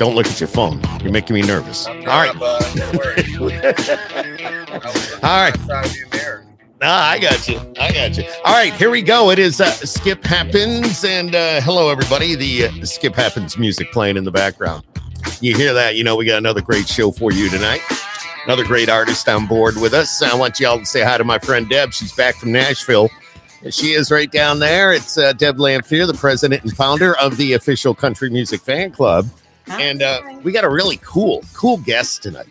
Don't look at your phone. You're making me nervous. All right. not, uh, don't worry. All right. Outside of you there. Ah, I got you. I got you. All right, here we go. It is uh, Skip Happens, and uh, hello, everybody. The uh, Skip Happens music playing in the background. You hear that? You know we got another great show for you tonight. Another great artist on board with us. I want y'all to say hi to my friend Deb. She's back from Nashville. She is right down there. It's uh, Deb Lamphere, the president and founder of the official country music fan club. And uh, we got a really cool, cool guest tonight.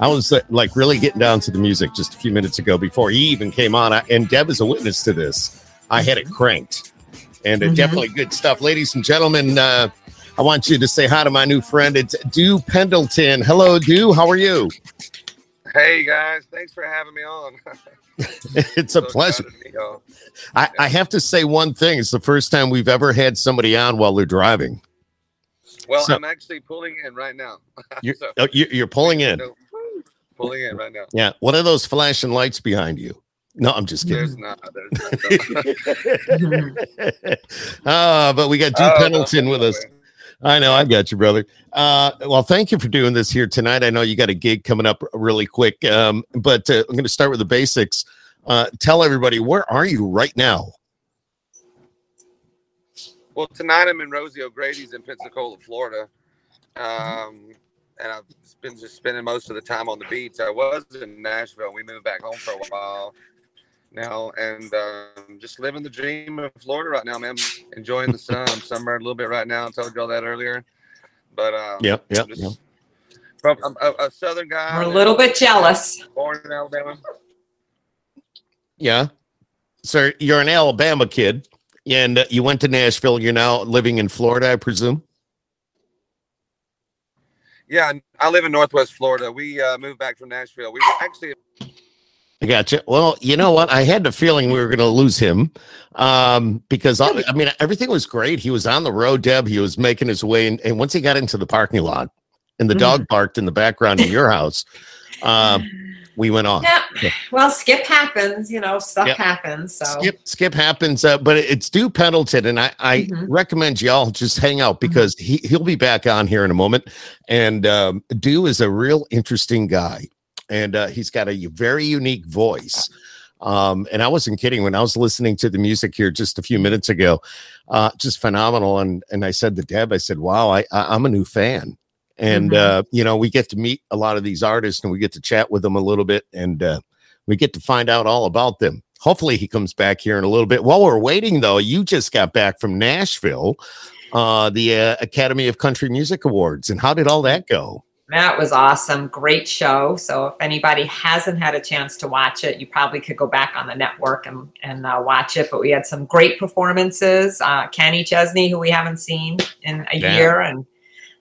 I was uh, like really getting down to the music just a few minutes ago before he even came on. I, and Deb is a witness to this. I had it cranked and uh, Mhm. definitely good stuff. Ladies and gentlemen, uh, I want you to say hi to my new friend. It's Dew Pendleton. Hello, Dew. How are you? Hey guys, thanks for having me on. it's a So pleasure. proud of you. I, I have to say one thing. It's the first time we've ever had somebody on while they're driving. Well, So- I'm actually pulling in right now. You're, So- oh, you- you're pulling in. So, pulling in right now. Yeah. What are those flashing lights behind you? No, I'm just kidding. There's not. There's not. Ah, but we got Dew Oh, no, Pendleton with no us. way. I know, I got you, brother. Uh, well, thank you for doing this here tonight. I know you got a gig coming up really quick, um, but uh, I'm going to start with the basics. Uh, tell everybody where are you right now? Well, tonight I'm in Rosie O'Grady's in Pensacola, Florida. Um, and I've been just spending most of the time on the beach. I was in Nashville. We moved back home for a while now and um, just living the dream of Florida right now, man. Enjoying the sun. I'm sunburned a little bit right now. I told you all that earlier. But um, Yep, yep, just yep. From I'm a, a southern guy. We're a little bit jealous. Born in Alabama. Yeah. So you're an Alabama kid, and uh, you went to Nashville. You're now living in Florida, I presume. Yeah, I live in Northwest Florida. We uh, moved back from Nashville. We were actually I gotcha. Well, you know what? I had the feeling we were going to lose him um, because I, I mean everything was great. He was on the road, Deb. He was making his way, and, and once he got into the parking lot, and the dog barked in the background in your house, uh, we went off. Yeah. Yeah. Well, skip happens, you know, stuff Yep. happens. So Skip, skip happens, uh, but it's Dew Pendleton, and I, I Mhm. recommend y'all just hang out because he he'll be back on here in a moment. And um, Dew is a real interesting guy, and uh, he's got a very unique voice. Um, and I wasn't kidding when I was listening to the music here just a few minutes ago, uh, just phenomenal. And and I said to Deb, I said, "Wow, I, I I'm a new fan." And Mhm. uh, you know, we get to meet a lot of these artists, and we get to chat with them a little bit, and uh, we get to find out all about them. Hopefully, he comes back here in a little bit. While we're waiting, though, you just got back from Nashville, uh, the uh, Academy of Country Music Awards, and how did all that go? that was awesome. Great show. So if anybody hasn't had a chance to watch it, you probably could go back on the network and, and uh, watch it. But we had some great performances. Uh, Kenny Chesney, who we haven't seen in a Yeah. year, and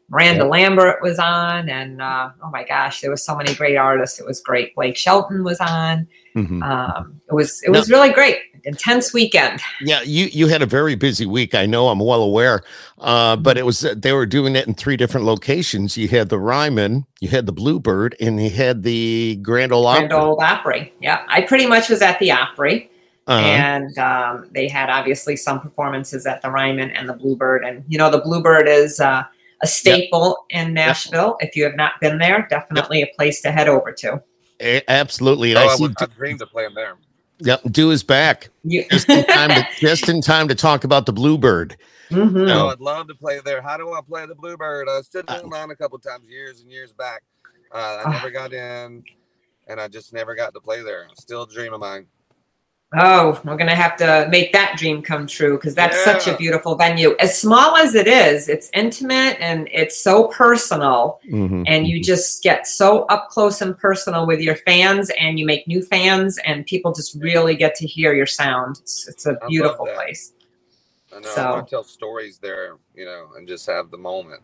Miranda Yeah. Lambert was on. And uh, oh my gosh, there was so many great artists. It was great. Blake Shelton was on. Mhm. Um, it was it was really great. Intense weekend. Yeah, you you had a very busy week. I know. I'm well aware. Uh, but it was they were doing it in three different locations. You had the Ryman, you had the Bluebird, and you had the Grand Ole Opry. Grand. Old Opry. Yeah, I pretty much was at the Opry. Uh-huh. and um, they had obviously some performances at the Ryman and the Bluebird. And you know, the Bluebird is uh, a staple in Nashville. If you have not been there, definitely a place to head over to. A- absolutely. And oh, I I, see. would, I dreamed of playing there. Yep, Dew is back You, just in time. To, just in time to talk about the Bluebird. Mhm. No, I'd love to play there. How do I play the Bluebird? I stood Uh, in line a couple times years and years back. Uh, I Ah. never got in, and I just never got to play there. Still a dream of mine. Oh, we're gonna have to make that dream come true because that's such a beautiful venue. As small as it is, it's intimate and it's so personal. Mhm. and you just get so up close and personal with your fans and you make new fans and people just really get to hear your sound it's, it's a beautiful that. place I know. So- I tell stories there, you know, and just have the moment.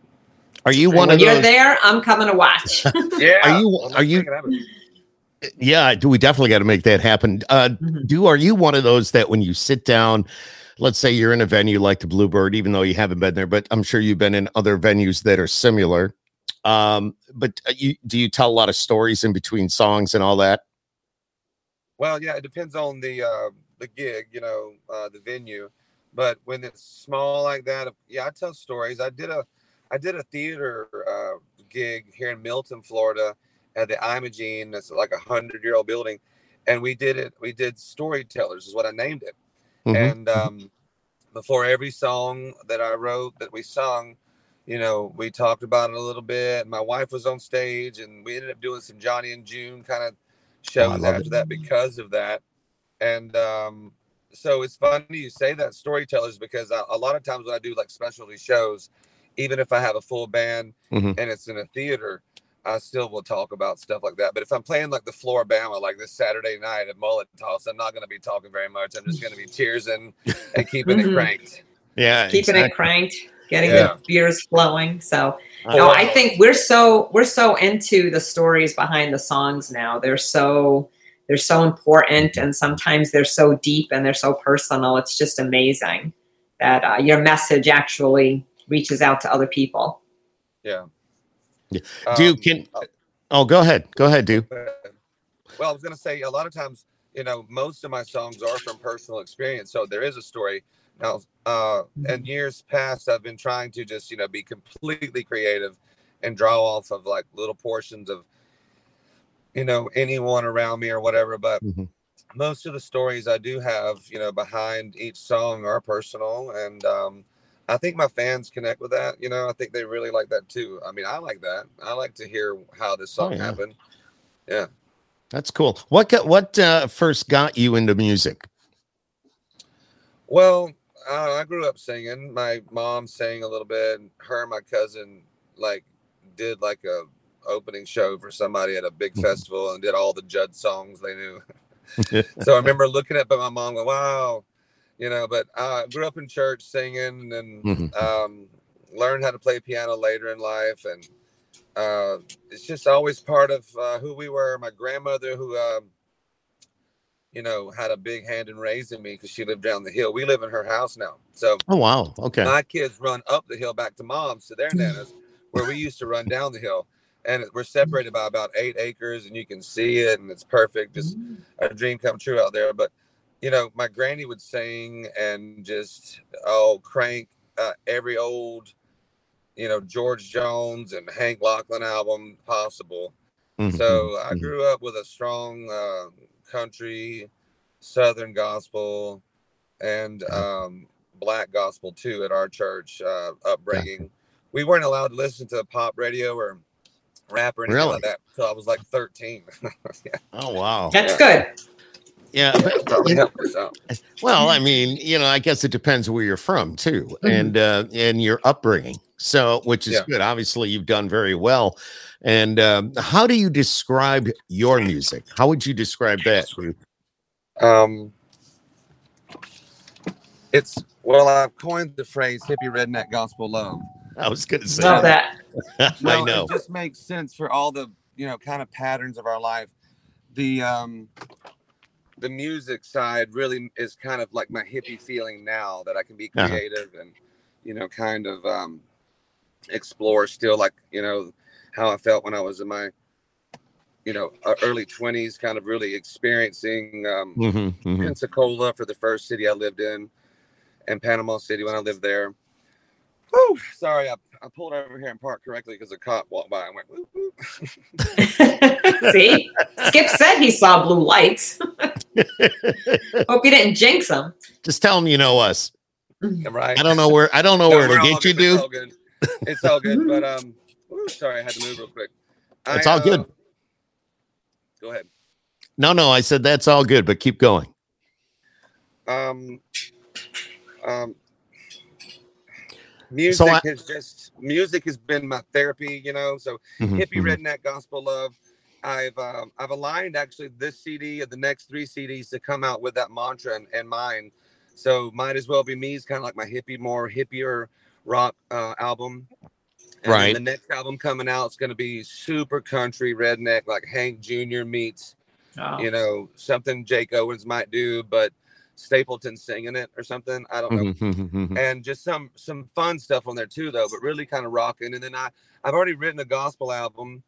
Are you And one when of you're those? there i'm coming to watch Yeah. Are you- are you- make it happen. Yeah, do we definitely got to make that happen? Uh, Mhm. Dew are you one of those that when you sit down, let's say you're in a venue like the Bluebird, even though you haven't been there, but I'm sure you've been in other venues that are similar. Um, but uh, you do you tell a lot of stories in between songs and all that? Well, yeah, it depends on the uh, the gig, you know, uh, the venue. But when it's small like that, yeah, I tell stories. I did a I did a theater uh, gig here in Milton, Florida, at the Imogene. That's like a hundred year old building, and we did it. We did storytellers, is what I named it. Mhm. And um, before every song that I wrote that we sung, you know, we talked about it a little bit. My wife was on stage, and we ended up doing some Johnny and June kind of shows love after it. that because of that. And um, so it's funny you say that storytellers because I, a lot of times when I do like specialty shows, even if I have a full band Mhm. and it's in a theater, I still will talk about stuff like that. But if I'm playing like the Flora-Bama, like this Saturday night at Mullet Toss, I'm not going to be talking very much. I'm just going to be cheersing and keeping it Mhm. cranked. yeah, Keeping exactly. it cranked, getting Yeah. the beers flowing. So Oh, no, wow. I think we're so we're so into the stories behind the songs now. They're so they're so important, and sometimes they're so deep and they're so personal. It's just amazing that uh, your message actually reaches out to other people. Yeah. Yeah. Um, Dude, can oh go ahead, go ahead, dude. Well, I was going to say a lot of times, you know, most of my songs are from personal experience, so there is a story. Now, uh, in years past, I've been trying to just, you know, be completely creative and draw off of like little portions of, you know, anyone around me or whatever. But Mhm. most of the stories I do have, you know, behind each song are personal, and um, I think my fans connect with that. You know, I think they really like that too. I mean, I like that. I like to hear how this Oh, song yeah. happened. Yeah, that's cool. What got what uh, first got you into music? Well, uh, I grew up singing. My mom sang a little bit. and Her and my cousin like did like a opening show for somebody at a big Mhm. festival and did all the Judd songs they knew. so I remember looking at my mom going, "Wow," you know. But I grew up in church singing and Mhm. um, learned how to play piano later in life, and uh, it's just always part of uh, who we were. My grandmother, who um, you know had a big hand in raising me because she lived down the hill. We live in her house now, so Oh wow. Okay. my kids run up the hill back to mom's to their nanas, where we used to run down the hill. And we're separated by about eight acres, and you can see it, and it's perfect. Just a dream come true out there. But you know, my granny would sing and just oh crank uh, every old, you know, George Jones and Hank Locklin album possible. Mhm. So I Mhm. grew up with a strong uh, country, Southern gospel, and um, black gospel too at our church uh, upbringing. We weren't allowed to listen to pop radio or rap or anything Really? like that until I was like 13. Oh wow. That's good. Yeah. but- Probably helped us out. well, I mean, you know, I guess it depends where you're from too, Mhm. and uh, and your upbringing. So, which is Yeah. good. Obviously, you've done very well. And um, how do you describe your music? How would you describe that? Um, it's well, I've coined the phrase "hippie redneck gospel love." I was going to say. Love that. I Well, know. It just makes sense for all the you know kind of patterns of our life. The um, the music side really is kind of like my hippie feeling now that I can be Uh-huh. creative and you know kind of um, explore still like you know how I felt when I was in my you know early twenties, kind of really experiencing um, Mhm, mhm. Pensacola for the first city I lived in, and Panama City when I lived there. Whew, sorry, I, I pulled over here and parked correctly because a cop walked by and went, whoop, whoop. See, Skip said he saw blue lights. Hope you didn't jinx him. Just tell them you know us. right? I don't know where. I don't know No, where to all get you, good. It's dude. all good. It's all good. But um, whew, sorry, I had to move real quick. It's I, all good. uh, Go ahead. No, no, I said that's all good, but keep going. Um, um, music I- has just music has been my therapy, you know. So Mhm, hippie mhm. redneck gospel love. I've um, I've aligned actually this CD and the next three CDs to come out with that mantra and, in mind. So might as well be me is kind of like my hippie, more hippier rock uh, album. And Right. The next album coming out is going to be super country redneck, like Hank Jr. meets Oh. you know something Jake Owens might do, but Stapleton singing it or something. I don't know Mhm, mhm, mhm. and just some some fun stuff on there too though but really kind of rocking and then i i've already written a gospel album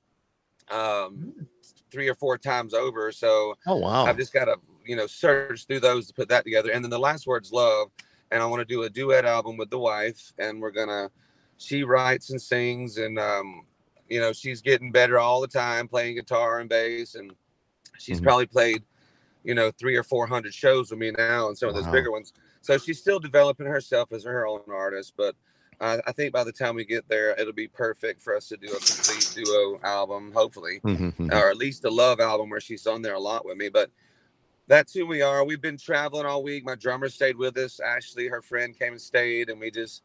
um three or four times over so Oh wow. i've just got to you know search through those to put that together and then the last word's love and i want to do a duet album with the wife and we're gonna she writes and sings and um you know, she's getting better all the time playing guitar and bass, and she's Mhm. probably played, you know, three or four hundred shows with me now, and some of those Wow. bigger ones. So she's still developing herself as her own artist, but. I I think by the time we get there, it'll be perfect for us to do a complete duo album, hopefully Mhm. or at least a love album where she's on there a lot with me. But that's who we are. We've been traveling all week. My drummer stayed with us. Ashley, her friend, came and stayed, and we just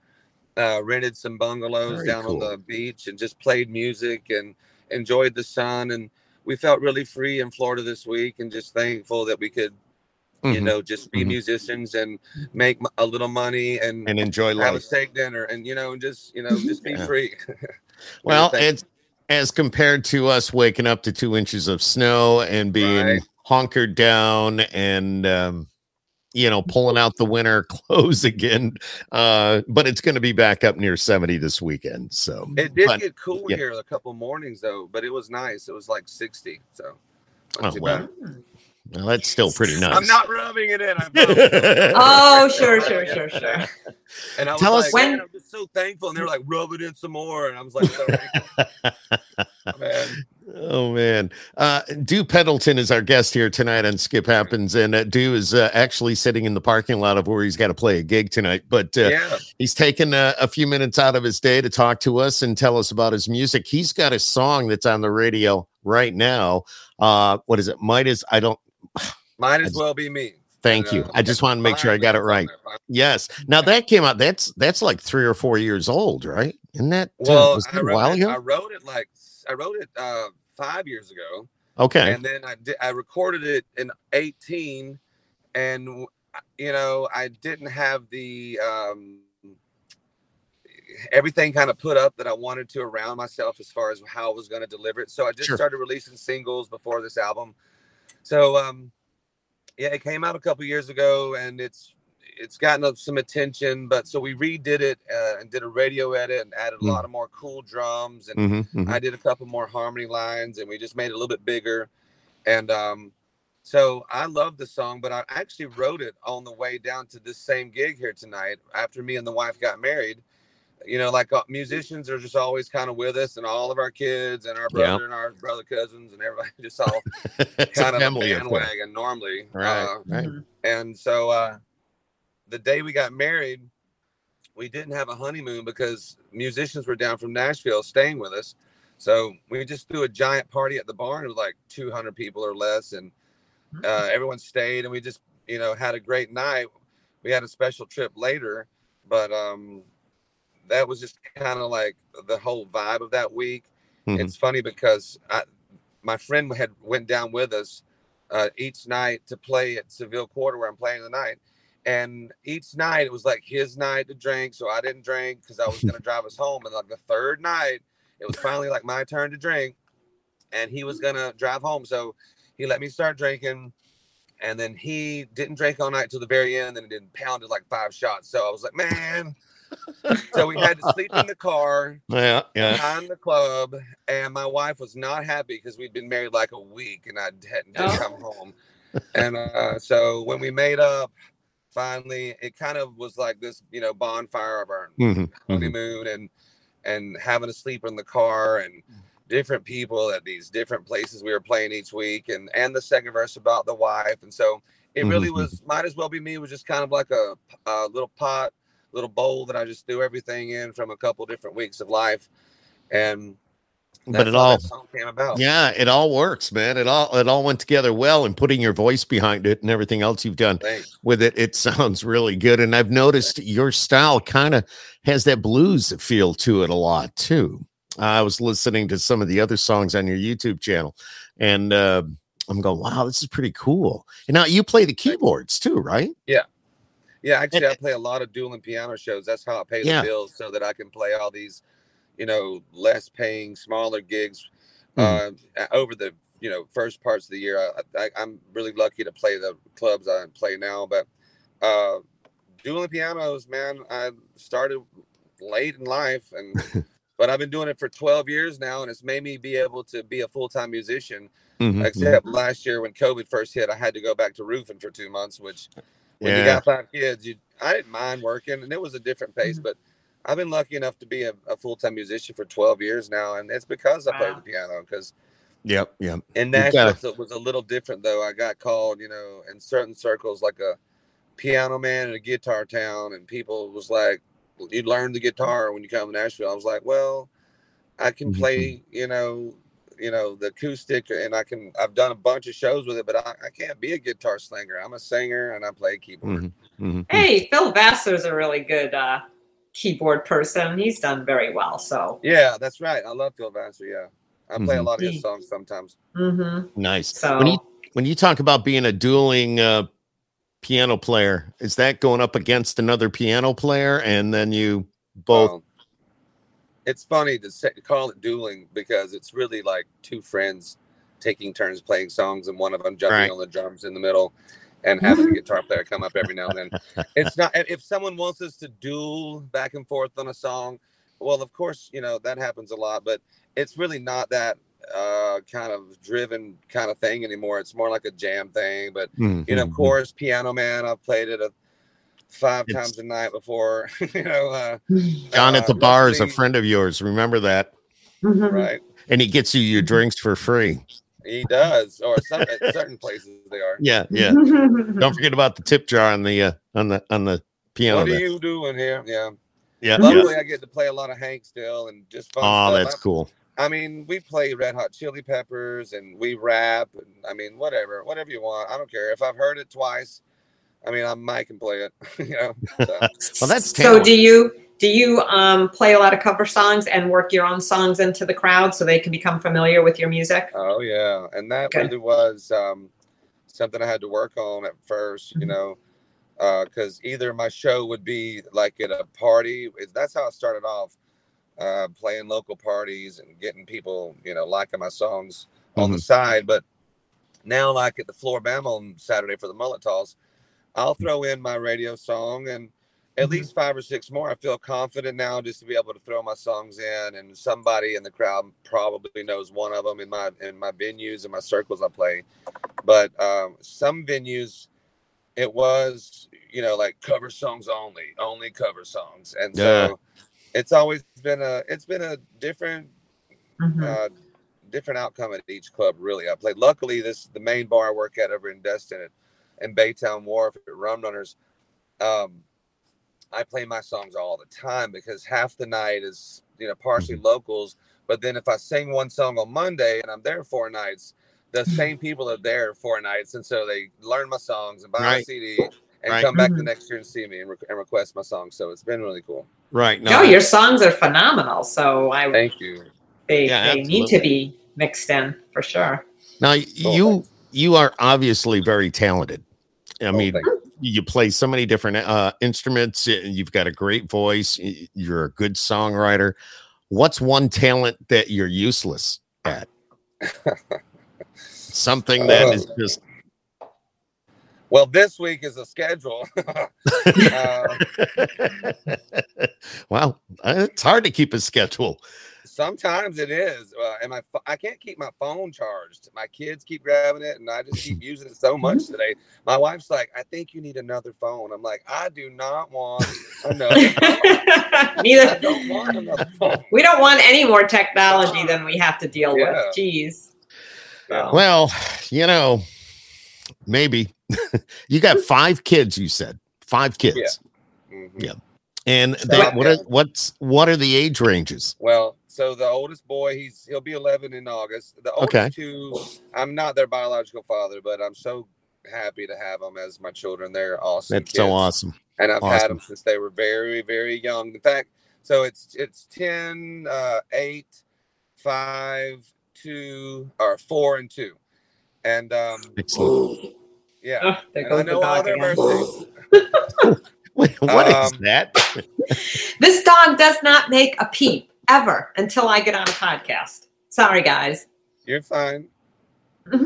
uh, rented some bungalows Very down cool. on the beach and just played music and enjoyed the sun. And we felt really free in Florida this week, and just thankful that we could, you Mhm. know, just be Mhm. musicians and make a little money and. and enjoy life. have a steak dinner and you know just you know just be Yeah. free Well, it's as compared to us waking up to two inches of snow and being Right. honkered down and um, you know pulling out the winter clothes again. Uh, but it's going to be back up near seventy this weekend. So It did but- get cool yeah. here a couple mornings though, but it was nice. It was like 60. So Oh, well, well, that's still pretty nice. I'm not rubbing it in. I promise. Oh, sure, sure, sure, sure. and I was Tell like, us- when When- I'm just so thankful. And they were like, rub it in some more. And I was like, sorry. man. Oh man, uh, Dew Pendleton is our guest here tonight on Skip Happens, and uh, Dew is uh, actually sitting in the parking lot of where he's got to play a gig tonight. But uh, yeah. he's taken a, a few minutes out of his day to talk to us and tell us about his music. He's got a song that's on the radio right now. Uh, what is it? Might as I don't. Might as well be me. Thank you. I just want to make sure I got it right. it's on there. Yes. Now that came out. That's that's like three or four years old, right? Isn't that uh, Well, was that I a wrote, it, I wrote it like, I wrote it uh, five years ago. Okay. and then I did, I recorded it in 18 and you know I didn't have the um everything kind of put up that I wanted to around myself as far as how I was going to deliver it so I just Sure. started releasing singles before this album so um yeah it came out a couple years ago and it's it's gotten up some attention but so we redid it uh, and did a radio edit and added a Mm. lot of more cool drums and Mhm, mhm. I did a couple more harmony lines and we just made it a little bit bigger. And um, so I love the song, but I actually wrote it on the way down to this same gig here tonight after me and the wife got married. You know, like uh, musicians are just always kind of with us, and all of our kids and our Yeah. brother and our brother cousins and everybody just all kind of a family affair. bandwagon normally. Right. Uh, right. Mhm. and so uh, the day we got married, we didn't have a honeymoon because musicians were down from Nashville staying with us. So we just threw a giant party at the barn with like 200 people or less, and uh, everyone stayed, and we just you know had a great night. We had a special trip later, but um, that was just kind of like the whole vibe of that week. Mhm. It's funny because I, my friend had went down with us uh, each night to play at Seville Quarter where I'm playing tonight. And each night it was like his night to drink, so I didn't drink because I was gonna drive us home. And like the third night, it was finally like my turn to drink, and he was gonna drive home. So he let me start drinking, and then he didn't drink all night till the very end, and then pounded like five shots. So I was like, man. so we had to sleep in the car Yeah, yeah. behind the club, and my wife was not happy because we'd been married like a week, and I hadn't didn't Oh. come home. And uh, so when we made up, finally, it kind of was like this, you know, bonfire of our Mhm, mhm. honeymoon, and and having to sleep in the car, and different people at these different places we were playing each week, and and the second verse about the wife, and so it really Mhm, was might as well be me. It was just kind of like a, a little pot, little bowl that I just threw everything in from a couple different weeks of life, and But it all came about. Yeah, it all works, man. It all it all went together well, and putting your voice behind it and everything else you've done Thanks. with it, it sounds really good. And I've noticed your style kind of has that blues feel to it a lot too. I was listening to some of the other songs on your YouTube channel, and uh, I'm going, "Wow, this is pretty cool." And now you play the keyboards too, right? Yeah, yeah. actually, I play a lot of dual and piano shows. That's how I pay Yeah. the bills, so that I can play all these, you know, less paying, smaller gigs Mhm. uh, over the you know first parts of the year. I, I, I'm really lucky to play the clubs I play now, but uh, dual and pianos, man, I started late in life, and but I've been doing it for 12 years now, and it's made me be able to be a full time musician. Mhm, Except last year when COVID first hit, I had to go back to roofing for two months, which when you got five kids, you I didn't mind working, and it was a different pace. Mm-hmm. But I've been lucky enough to be a, a full time musician for 12 years now, and it's because I play Wow. the piano. Because Yep, yep. in You've Nashville, gotta- it was a little different though. I got called, you know, in certain circles like a piano man in a guitar town, and people was like, "You learn the guitar when you come to Nashville." I was like, "Well, I can Mhm. play, you know, you know, the acoustic, and I can. I've done a bunch of shows with it, but I, I can't be a guitar slinger. I'm a singer, and I play keyboard." Mhm, mhm. Hey, Phil Vassar's a really good uh, keyboard person. He's done very well. So, Yeah, that's right. I love Phil Vassar. Yeah, I play a Mhm. lot of his songs sometimes. Mm-hmm. Nice. so When you when you talk about being a dueling uh, piano player, is that going up against another piano player, and then you both? Um, it's funny to say, call it dueling because it's really like two friends taking turns playing songs and one of them jumping Right. on the drums in the middle and have the guitar player come up every now and then. It's not if someone wants us to duel back and forth on a song, well, of course, you know, that happens a lot, but it's really not that uh kind of driven kind of thing anymore. It's more like a jam thing, but you know, of Mhm. course, Piano Man, I've played it a five It's- times a night before, you know, uh John at the uh, bar is a friend of yours. Remember that, right? and he gets you your drinks for free. He does, or some at certain places they are. Yeah, yeah. Don't forget about the tip jar on the uh, on the on the piano. What are there. you doing here? Yeah. Yeah, yeah. Luckily, I get to play a lot of Hank still and just fun Oh, stuff. that's I- cool. I mean, we play Red Hot Chili Peppers and we rap. And, I mean, whatever, whatever you want. I don't care if I've heard it twice. I mean, I might can play it. you know. So, Well, that's so. Do you do you um, play a lot of cover songs and work your own songs into the crowd so they can become familiar with your music? oh yeah, and that really was um, something I had to work on at 1st You Mhm. know, because either my show would be like at a party. That's how I started off. Uh, playing local parties and getting people, you know, liking my songs on the side. But now, like at the Flora-Bama on Saturday for the Mullet Toss, I'll throw in my radio song and at Mhm. least five or six more. I feel confident now just to be able to throw my songs in, and somebody in the crowd probably knows one of them in my in my venues and my circles I play. But um, some venues, it was you know like cover songs only, only cover songs, and Yeah. so it's always been a it's been a different Mhm. uh, different outcome at each club. Really, I played. Luckily, this the main bar I work at over in Destin at, in Baytown Wharf at Rum Runners. Um, I play my songs all the time because half the night is you know partially locals, but then if I sing one song on Monday and I'm there four nights, the same people are there four nights, and so they learn my songs and buy Right. a CD and Right. come back the Mhm. next year and see me and, re- and request my song. So it's been really cool. Right. No, your songs are phenomenal. So I Thank you. they, Yeah, they need to be mixed in for sure. now Cool, you you are obviously very talented. I Oh, mean, thank you. play so many different uh, instruments. You've got a great voice. You're a good songwriter. What's one talent that you're useless at? Something that is Oh. just Well, this week is a schedule. uh, well, uh, it's hard to keep a schedule. Sometimes it is, uh, and my I can't keep my phone charged. My kids keep grabbing it, and I just keep using it so much today. My wife's like, "I think you need another phone." I'm like, "I do not want another phone. I Neither don't want another phone." we don't want any more technology than we have to deal Yeah. with. Jeez. Yeah. Well, you know, maybe you got five kids. You said five kids, Mhm. Yeah. and they, what are what's what are the age ranges? Well, so the oldest boy, he's he'll be 11 in August. The oldest Okay. two, I'm not their biological father, but I'm so happy to have them as my children. They're awesome. That's so awesome. and I've had them since they were very, very young. In fact, so it's it's 10, uh, 8, 5, 2, or 4 and 2. And um, Excellent. yeah, Oh, there and I goes the know all dog their again. birthdays. Wait, what is Um, that? This dog does not make a peep ever until I get on a podcast. Sorry, guys. You're fine. she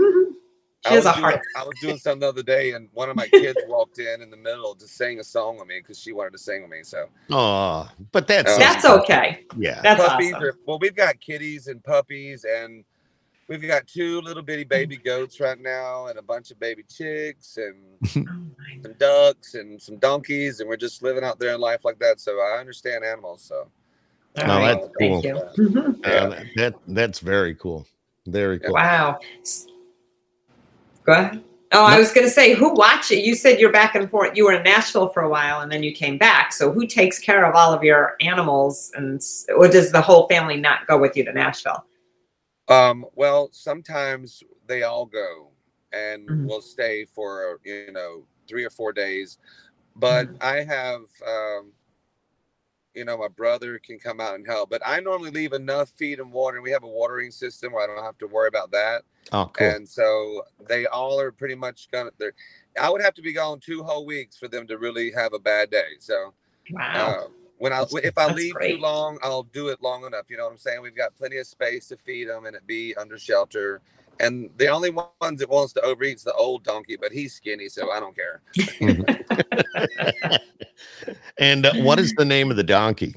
I has was, a doing, heart. I was doing something the other day, and one of my kids walked in in the middle to sing a song with me because she wanted to sing with me. So Oh, but that's Uh, That's okay. yeah. That's puppies awesome. are well, we've got kitties and puppies, and we've got two little bitty baby goats right now, and a bunch of baby chicks, and Oh, some ducks, and some donkeys, and we're just living out there in life like that. So I understand animals. So All No, right, that's Thank cool. you. Mhm. Yeah, that, that that's very cool. Very cool. Wow. Go ahead. Oh, I was going to say, who watch it? You said you're back and forth. You were in Nashville for a while, and then you came back. So, who takes care of all of your animals, and s- or does the whole family not go with you to Nashville? Um, well, sometimes they all go and Mhm. will stay for you know three or four days. But Mhm. I have, um, you know, my brother can come out and help. But I normally leave enough feed and water. And we have a watering system where I don't have to worry about that. Oh, cool. And so they all are pretty much gonna. They're, I would have to be gone two whole weeks for them to really have a bad day. So Wow. uh, when I That's- if I that's leave too long, I'll do it long enough. You know what I'm saying? We've got plenty of space to feed them and it be under shelter. And the only ones that wants to overeat is the old donkey, but he's skinny, so I don't care. and uh, what is the name of the donkey,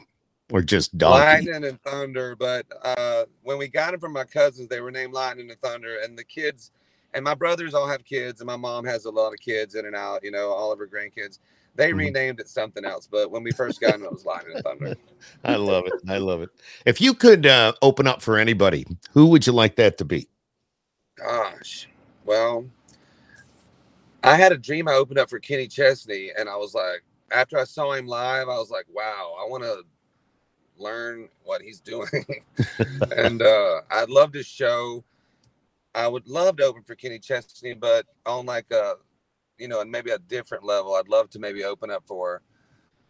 or just donkey? Lightning and Thunder. But uh, when we got him from my cousins, they were named Lightning and Thunder. And the kids, and my brothers all have kids, and my mom has a lot of kids in and out. You know, all of her grandkids. They Mhm. renamed it something else, but when we first got him, it was Lightning and Thunder. I love it. I love it. If you could uh, open up for anybody, who would you like that to be? Gosh, well, I had a dream I opened up for Kenny Chesney, and I was like, after I saw him live, I was like, wow, I want to learn what he's doing. and uh, I loved his show. I would love to open for Kenny Chesney, but on like a, you know, and maybe a different level. I'd love to maybe open up for,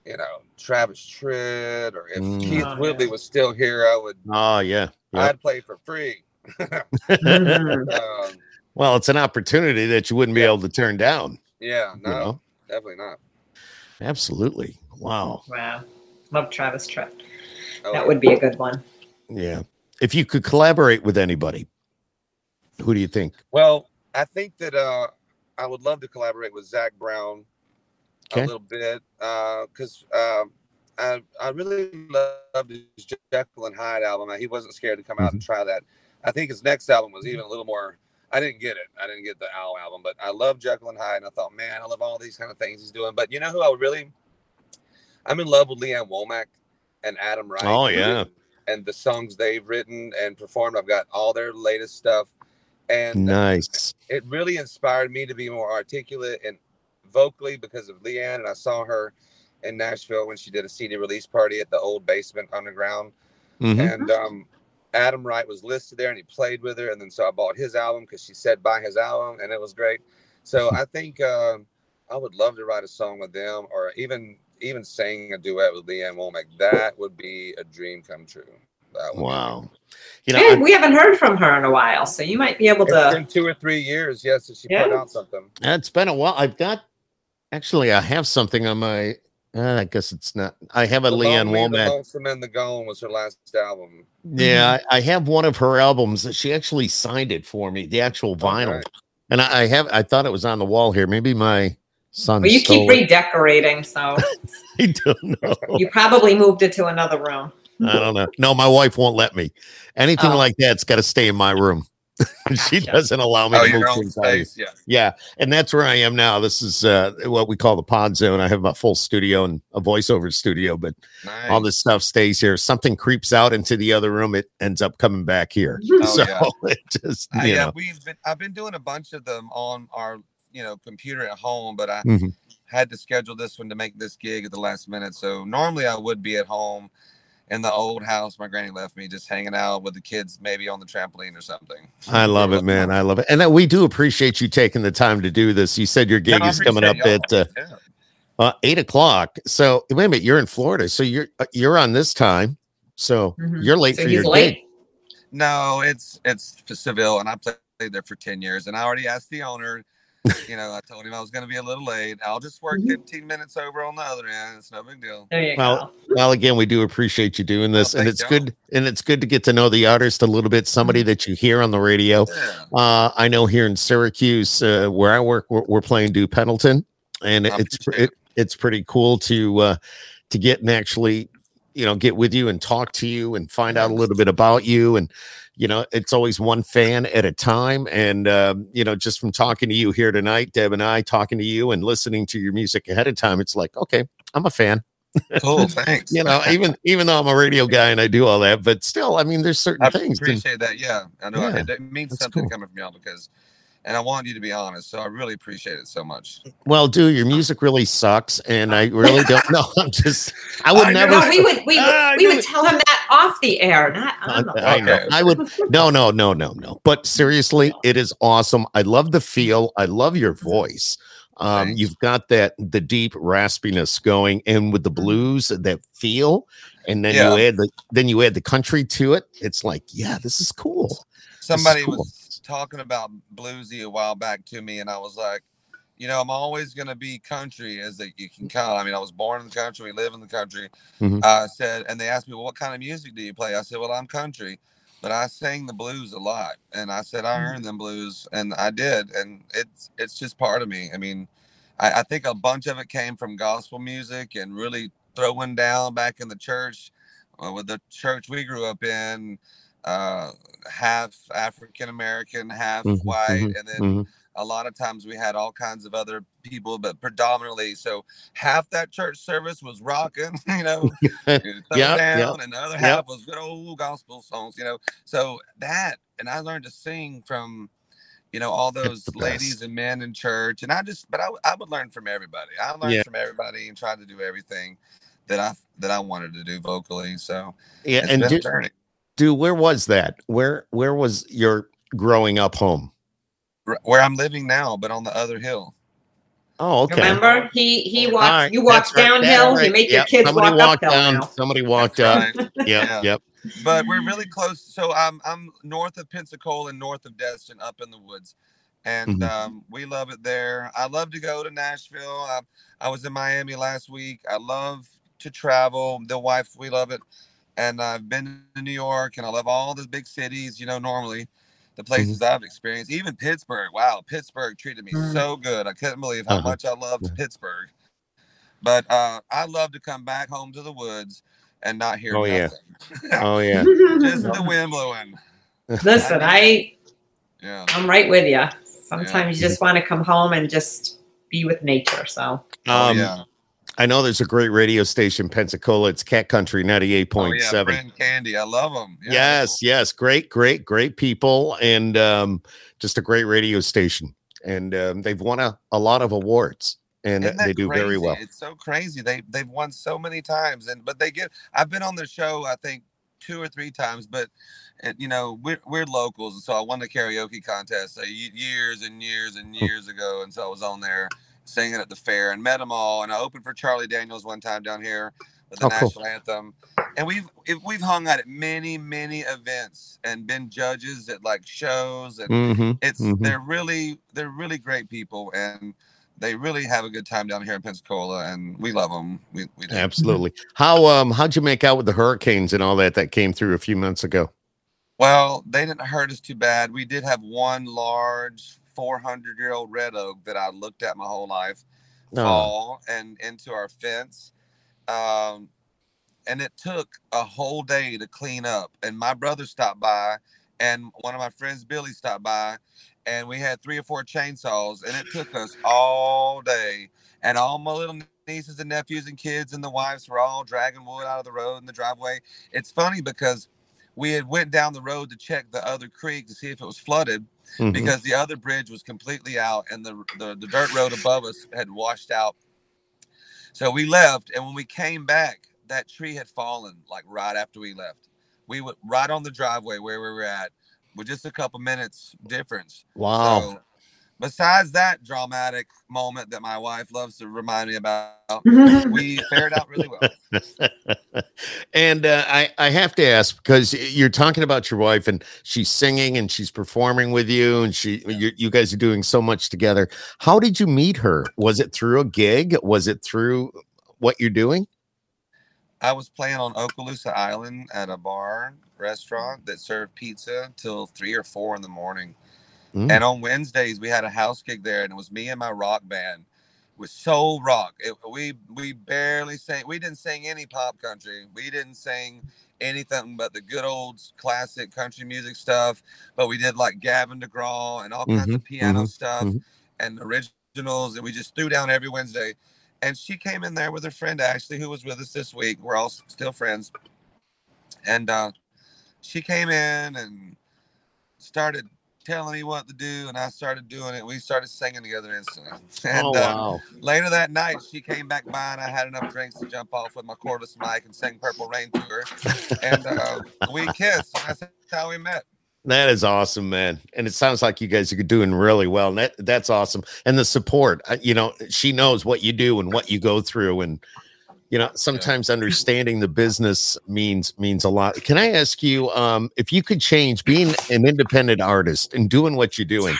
you know, Travis Tritt, or if Mm. Keith Oh, Whitley yeah. was still here, I would. Oh yeah. Yep. I'd play for free. Mhm. um, well, it's an opportunity that you wouldn't be Yeah. able to turn down. yeah, no, You know? definitely not. Absolutely. Wow. Wow. Love Travis Tritt. Oh, That would be a good one. Yeah. If you could collaborate with anybody, who do you think? Well, I think that uh, I would love to collaborate with Zac Brown Okay. a little bit because um, I I really loved his Jekyll and Hyde album. He wasn't scared to come out and try that. I think his next album was even a little more. I didn't get it. I didn't get the Owl album, but I love Jekyll and Hyde, and I thought, man, I love all these kind of things he's doing. But you know who I would really? I'm in love with Lee Ann Womack and Adam Wright. Oh, yeah. and the songs they've written and performed. I've got all their latest stuff, and Nice. it really inspired me to be more articulate and vocally because of Lee Ann. And I saw her in Nashville when she did a CD release party at the old basement underground. Mhm. And um, Adam Wright was listed there and he played with her. And then so I bought his album because she said buy his album and it was great. So I think um I would love to write a song with them or even even sing a duet with Lee Ann Womack. That would be a dream come true. That would be Wow. You know, Hey, I- we haven't heard from her in a while, so you might be able It's to. been two or three years, yes, since she put out something. it's been a while. I've got actually, I have something on my. Uh, I guess it's not. I have a The Lee Ann Lonely, The Womack. Lonesome, and the Gone was her last album. Yeah, I, I have one of her albums that she actually signed it for me, the actual vinyl. right. And I, I have. I thought it was on the wall here. Maybe my son. Well, you keep it. redecorating, so I don't know. you probably moved it to another room. I don't know. No, my wife won't let me. Anything Oh. like that's got to stay in my room. she Gotcha. doesn't allow me Oh, to move things space, yeah. Yeah, and that's where I am now. This is uh, what we call the pod zone. I have my full studio and a voiceover studio, but Nice. all this stuff stays here. Something creeps out into the other room, it ends up coming back here. Oh, so yeah. it just Uh, yeah, know. we've been. I've been doing a bunch of them on our, you know, computer at home, but I Mhm. had to schedule this one to make this gig at the last minute. So normally I would be at home in the old house my granny left me, just hanging out with the kids, maybe on the trampoline or something. I love it, man. I love it, and uh, we do appreciate you taking the time to do this. You said your gig No, is coming up appreciate at uh. Yeah. uh, eight o'clock. So wait a minute, you're in Florida, so you're uh, you're on this time. So Mhm. you're late So for your late. gig. No, it's it's Seville, and I played there for ten years, and I already asked the owner. You know, I told him I was going to be a little late. I'll just work Mhm. 15 minutes over on the other end. It's no big deal. There you Well, go. Well, again, we do appreciate you doing this, and it's y'all. good and it's good to get to know the artist a little bit. Somebody that you hear on the radio. Yeah. Uh, I know here in Syracuse, uh, where I work, we're, we're playing Dew Pendleton, and I it's it, it's pretty cool to uh, to get and actually you know, get with you and talk to you and find out a little bit about you. And, you know, it's always one fan at a time. And, um, you know, just from talking to you here tonight, Deb and I talking to you and listening to your music ahead of time, it's like, okay, I'm a fan. Cool, thanks. you know, even even though I'm a radio guy and I do all that, but still, I mean, there's certain I things. and- appreciate that. Yeah, I know Yeah, it, it means something cool. coming from y'all because, and I want you to be honest. So I really appreciate it so much. well, dude, your music really sucks, and I really don't know. I'm just, I would I never. No, we would we, Ah, we would tell him that off the air, not on the I know. Okay. I would no, no, no, no, no. But seriously, it is awesome. I love the feel. I love your voice. Um, Thanks. you've got that the deep raspiness going, and with the blues, that feel, and then Yeah. you add the then you add the country to it. It's like, yeah, this is cool. Somebody cool. was talking about bluesy a while back to me, and I was like, you know, I'm always gonna be country as that you can call. I mean, I was born in the country, we live in the country. Mhm. I said, and they asked me, well, what kind of music do you play? I said, well, I'm country, but I sang the blues a lot, and I said I earned them blues, and I did, and it's it's just part of me. I mean, I, I think a bunch of it came from gospel music and really throwing down back in the church, uh, with the church we grew up in. Uh, half African American, half Mhm, white, mhm, and then Mhm. A lot of times we had all kinds of other people, but predominantly, so half that church service was rocking, you know, Yeah, down, yeah, and the other half was good old gospel songs, you know. So that, and I learned to sing from, you know, all those ladies and men in church, and I just, but I, I would learn from everybody. I learned Yeah. from everybody and tried to do everything that I that I wanted to do vocally. So Yeah, and do, do where was that? Where where was your growing up home? R- Where I'm living now, but on the other hill. Oh, okay. Remember, he he walked. right, you that's walked right, downhill. that's You make right. your Yep, kids somebody walk walked uphill down. now. Somebody walked That's up. right. Yep, Yeah. yep. but we're really close. So I'm I'm north of Pensacola and north of Destin, up in the woods, and Mhm. um, we love it there. I love to go to Nashville. I, I was in Miami last week. I love to travel. The wife, we love it, and I've been to New York, and I love all the big cities. You know, normally the places I've experienced, even Pittsburgh. Wow, Pittsburgh treated me Mm. so good. I couldn't believe how Uh-huh. much I loved Yeah. Pittsburgh. But uh, I love to come back home to the woods and not hear Oh, yeah. Oh yeah. Just the wind blowing. Listen, I Yeah. I'm right with you. Sometimes you just want to come home and just be with nature. So Oh, Um, yeah. I know there's a great radio station, Pensacola. It's Cat Country ninety eight Oh, point yeah. Candy. I love them. Yes, yes, great, great, great people, and um, just a great radio station. And um, they've won a, a lot of awards, and they do very well. It's so crazy. They they've won so many times, and but they get. I've been on their show. I think two or three times, but you know we're we're locals, and so I won the karaoke contest uh, years and years and Hmm. years ago, and so I was on there singing at the fair and met them all, and I opened for Charlie Daniels one time down here with the Oh, cool. national anthem, and we've we've hung out at many many events and been judges at like shows and hmm it's Mhm. they're really they're really great people and they really have a good time down here in Pensacola and we love them. We, we do. Absolutely. How um how'd you make out with the hurricanes and all that that came through a few months ago? Well, they didn't hurt us too bad. We did have one large 400 year old red oak that I looked at my whole life Oh, fall and into our fence. Um, and it took a whole day to clean up. And my brother stopped by, and one of my friends, Billy, stopped by, and we had three or four chainsaws, and it took us all day. And all my little nieces and nephews and kids and the wives were all dragging wood out of the road in the driveway. It's funny because we had went down the road to check the other creek to see if it was flooded mhm. because the other bridge was completely out and the, the the dirt road above us had washed out. So we left, and when we came back, that tree had fallen like right after we left. We were right on the driveway where we were at, with just a couple minutes difference. wow. So, besides that dramatic moment that my wife loves to remind me about, we fared out really well. and uh, I, I have to ask because you're talking about your wife and she's singing and she's performing with you and she you, you guys are doing so much together. How did you meet her? Was it through a gig? Was it through what you're doing? I was playing on Okaloosa Island at a bar restaurant that served pizza till three or four in the morning. Mm. And on Wednesdays we had a house gig there, and it was me and my rock band. was soul rock. It, we we barely sang. We didn't sing any pop country. We didn't sing anything but the good old classic country music stuff. But we did like Gavin DeGraw and all kinds Mhm, of piano mhm, stuff mhm. and originals, and we just threw down every Wednesday. And she came in there with her friend Ashley, who was with us this week. We're all still friends. And uh, she came in and started telling me what to do, and I started doing it. We started singing together instantly. And oh uh, wow. later that night, she came back by, and I had enough drinks to jump off with my cordless mic and sing "Purple Rain" to her. And uh, we kissed. And that's how we met. That is awesome, man. And it sounds like you guys are doing really well. And that that's awesome. And the support, uh, you know, she knows what you do and what you go through. And you know, sometimes understanding the business means means a lot. Can I ask you, um, if you could change being an independent artist and doing what you're doing,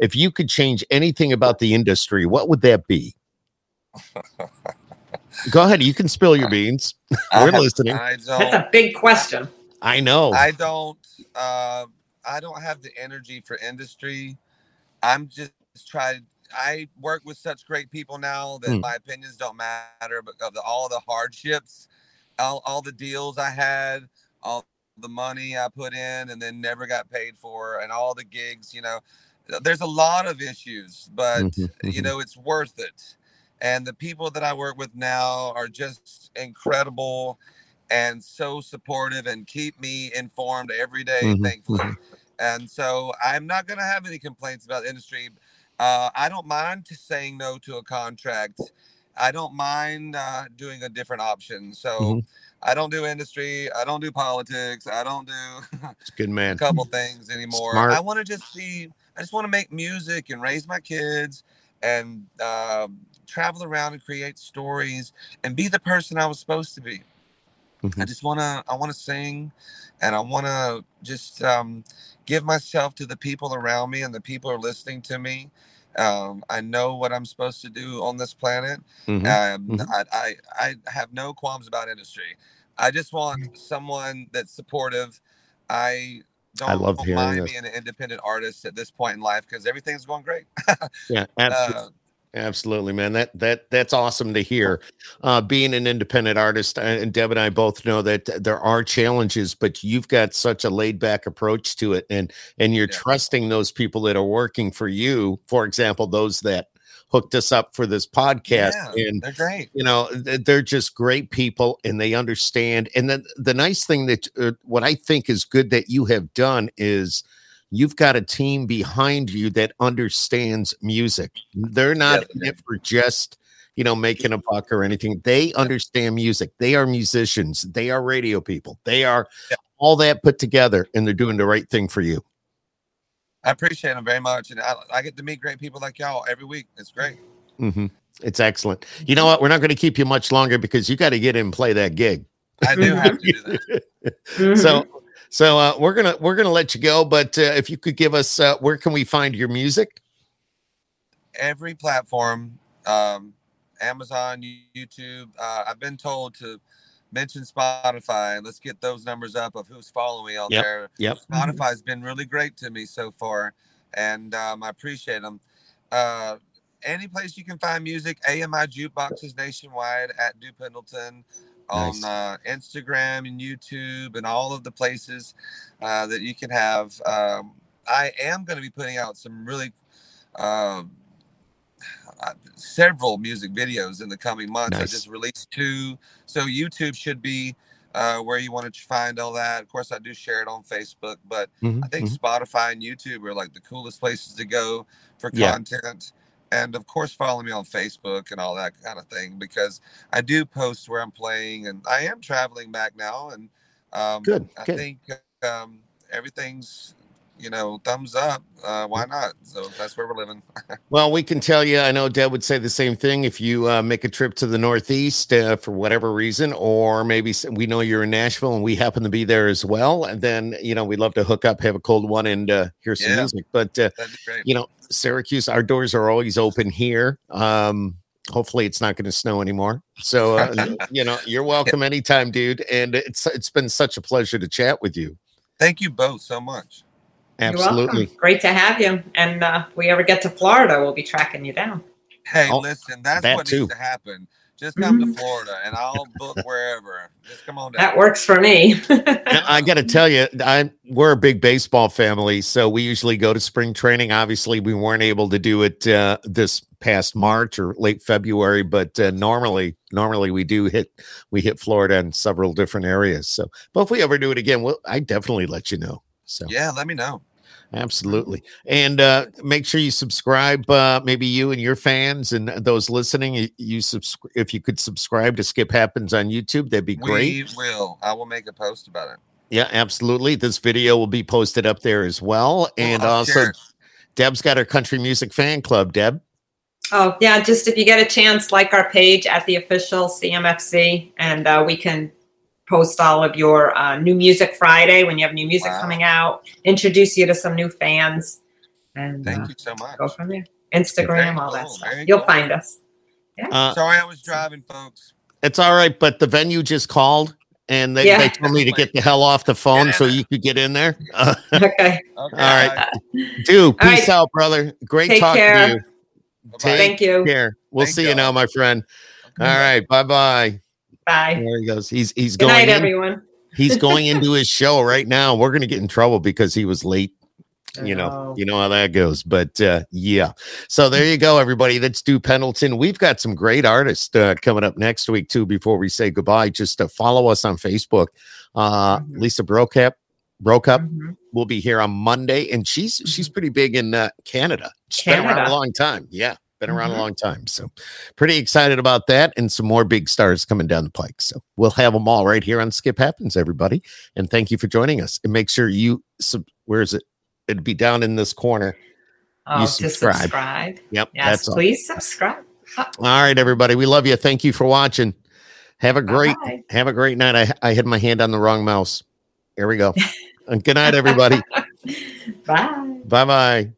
if you could change anything about the industry, what would that be? Go ahead, you can spill your beans. We're I, listening. I That's don't. a big question. I know. I don't. Uh, I don't have the energy for industry. I'm just trying. I work with such great people now that Hmm. my opinions don't matter. But of the, all the hardships, all, all the deals I had, all the money I put in and then never got paid for, and all the gigs. You know, there's a lot of issues, but Mhm, you mhm. know it's worth it and the people that i work with now are just incredible and so supportive and keep me informed every day, Mhm, thankfully mhm. and so i'm not going to have any complaints about the industry uh, i don't mind saying no to a contract i don't mind uh, doing a different option so Mhm. i don't do industry i don't do politics i don't do It's good, a couple things anymore. Smart. I want to just be. I just want to make music and raise my kids and um travel around and create stories and be the person I was supposed to be. I Mhm. just want to. I want to sing, and I want to just um, give myself to the people around me and the people are listening to me. Um, I know what I'm supposed to do on this planet. Mhm. Um, Mhm. I, I I have no qualms about industry. I just want someone that's supportive. I don't I love mind this. being an independent artist at this point in life because everything's going great. Yeah, absolutely. Uh, Absolutely, man. That that that's awesome to hear. Uh, being an independent artist, uh, and Deb and I both know that there are challenges, but you've got such a laid back approach to it, and and you're Yeah. trusting those people that are working for you. For example, those that hooked us up for this podcast, yeah, and they're great. you know they're just great people, and they understand. And then the nice thing that uh, what I think is good that you have done is you've got a team behind you that understands music. They're not Yeah. for just, you know, making a buck or anything. They understand music. They are musicians. They are radio people. They are Yeah. all that put together and they're doing the right thing for you. I appreciate them very much, and I, I get to meet great people like y'all every week. It's great. hmm It's excellent. You know what? We're not going to keep you much longer because you got to get in and play that gig. I do have to do that. So, so uh, we're gonna we're gonna let you go. But uh, if you could give us, uh, where can we find your music? every platform um, amazon youtube uh, i've been told to mention spotify let's get those numbers up of who's following me on Yep, there yep. spotify's been really great to me so far and um, i appreciate them uh, any place you can find music ami jukeboxes nationwide at Dew pendleton on Nice. uh, instagram and youtube and all of the places uh, that you can have um, i am going to be putting out some really um, uh, several music videos in the coming months. I just released two, so YouTube should be uh, where you want to find all that. Of course, I do share it on Facebook, but Mhm, I think mhm. Spotify and YouTube are like the coolest places to go for Yeah. content. And of course, follow me on Facebook and all that kind of thing because I do post where I'm playing, and I am traveling back now. And um, Good, I good. think um, everything's you know thumbs up. Uh, why not? So that's where we're living. Well, we can tell you. I know Deb would say the same thing. If you uh, make a trip to the Northeast uh, for whatever reason, or maybe we know you're in Nashville and we happen to be there as well, and then you know we'd love to hook up, have a cold one, and uh, hear some Yeah. music. But uh, That'd be great. you know, Syracuse, our doors are always open here. Um, hopefully, it's not going to snow anymore. So uh, you know, you're welcome anytime, dude. And it's it's been such a pleasure to chat with you. Thank you both so much. You're Absolutely. welcome. Great to have you. And uh, if we ever get to Florida, we'll be tracking you down. Hey, Oh, listen, that's that what too. needs to happen. Just come Mhm. to Florida, and I'll book wherever. Just come on down. That works for me. I got to tell you, I we're a big baseball family, so we usually go to spring training. Obviously, we weren't able to do it uh, this past March or late February, but uh, normally, normally we do hit we hit Florida in several different areas. So, but if we ever do it again, we'll I definitely let you know. So, Yeah, let me know. Absolutely, and uh, make sure you subscribe. Uh, maybe you and your fans and those listening, you, you subscribe if you could subscribe to Skip Happens on YouTube, that'd be great. We will. I will make a post about it. Yeah, absolutely. This video will be posted up there as well. And I'll also, share it. Deb's got her country music fan club. Deb, oh, yeah. Just if you get a chance, like our page at the official CMFC, and uh, we can post all of your uh, new music Friday when you have new music Wow. coming out, introduce you to some new fans, and Thank uh, you so much. go from there. Instagram, Very all that cool, stuff. very You'll cool. find us. uh, Sorry, I was driving, folks. it's all right, but the venue just called and they, Yeah. they told me to get the hell off the phone so you could get in there. Uh, Okay. Okay. All right. guys. dude, All peace right. out, brother. Great Take talking care. to you. Bye-bye. Take Thank you. care. We'll Thank see you y'all. now, my friend. All right. Bye bye. Bye. There he goes. He's he's Good going night, in. everyone. He's going into his show right now. We're gonna get in trouble because he was late. you know Oh. you know how that goes but uh yeah so there you go everybody that's Dew pendleton we've got some great artists uh, coming up next week too before we say goodbye just to follow us on facebook uh Mhm. lisa Brokop Brokop Mhm. will be here on monday and she's she's pretty big in uh, canada she's been around a long time yeah been around Mhm. a long time so pretty excited about that and some more big stars coming down the pike so we'll have them all right here on skip happens everybody and thank you for joining us and make sure you sub- where is it it'd be down in this corner Oh, You to subscribe. subscribe. yep Yes, that's all. please subscribe. all right everybody we love you thank you for watching have a great Bye. have a great night i, I had my hand on the wrong mouse here we go and good night everybody Bye. bye bye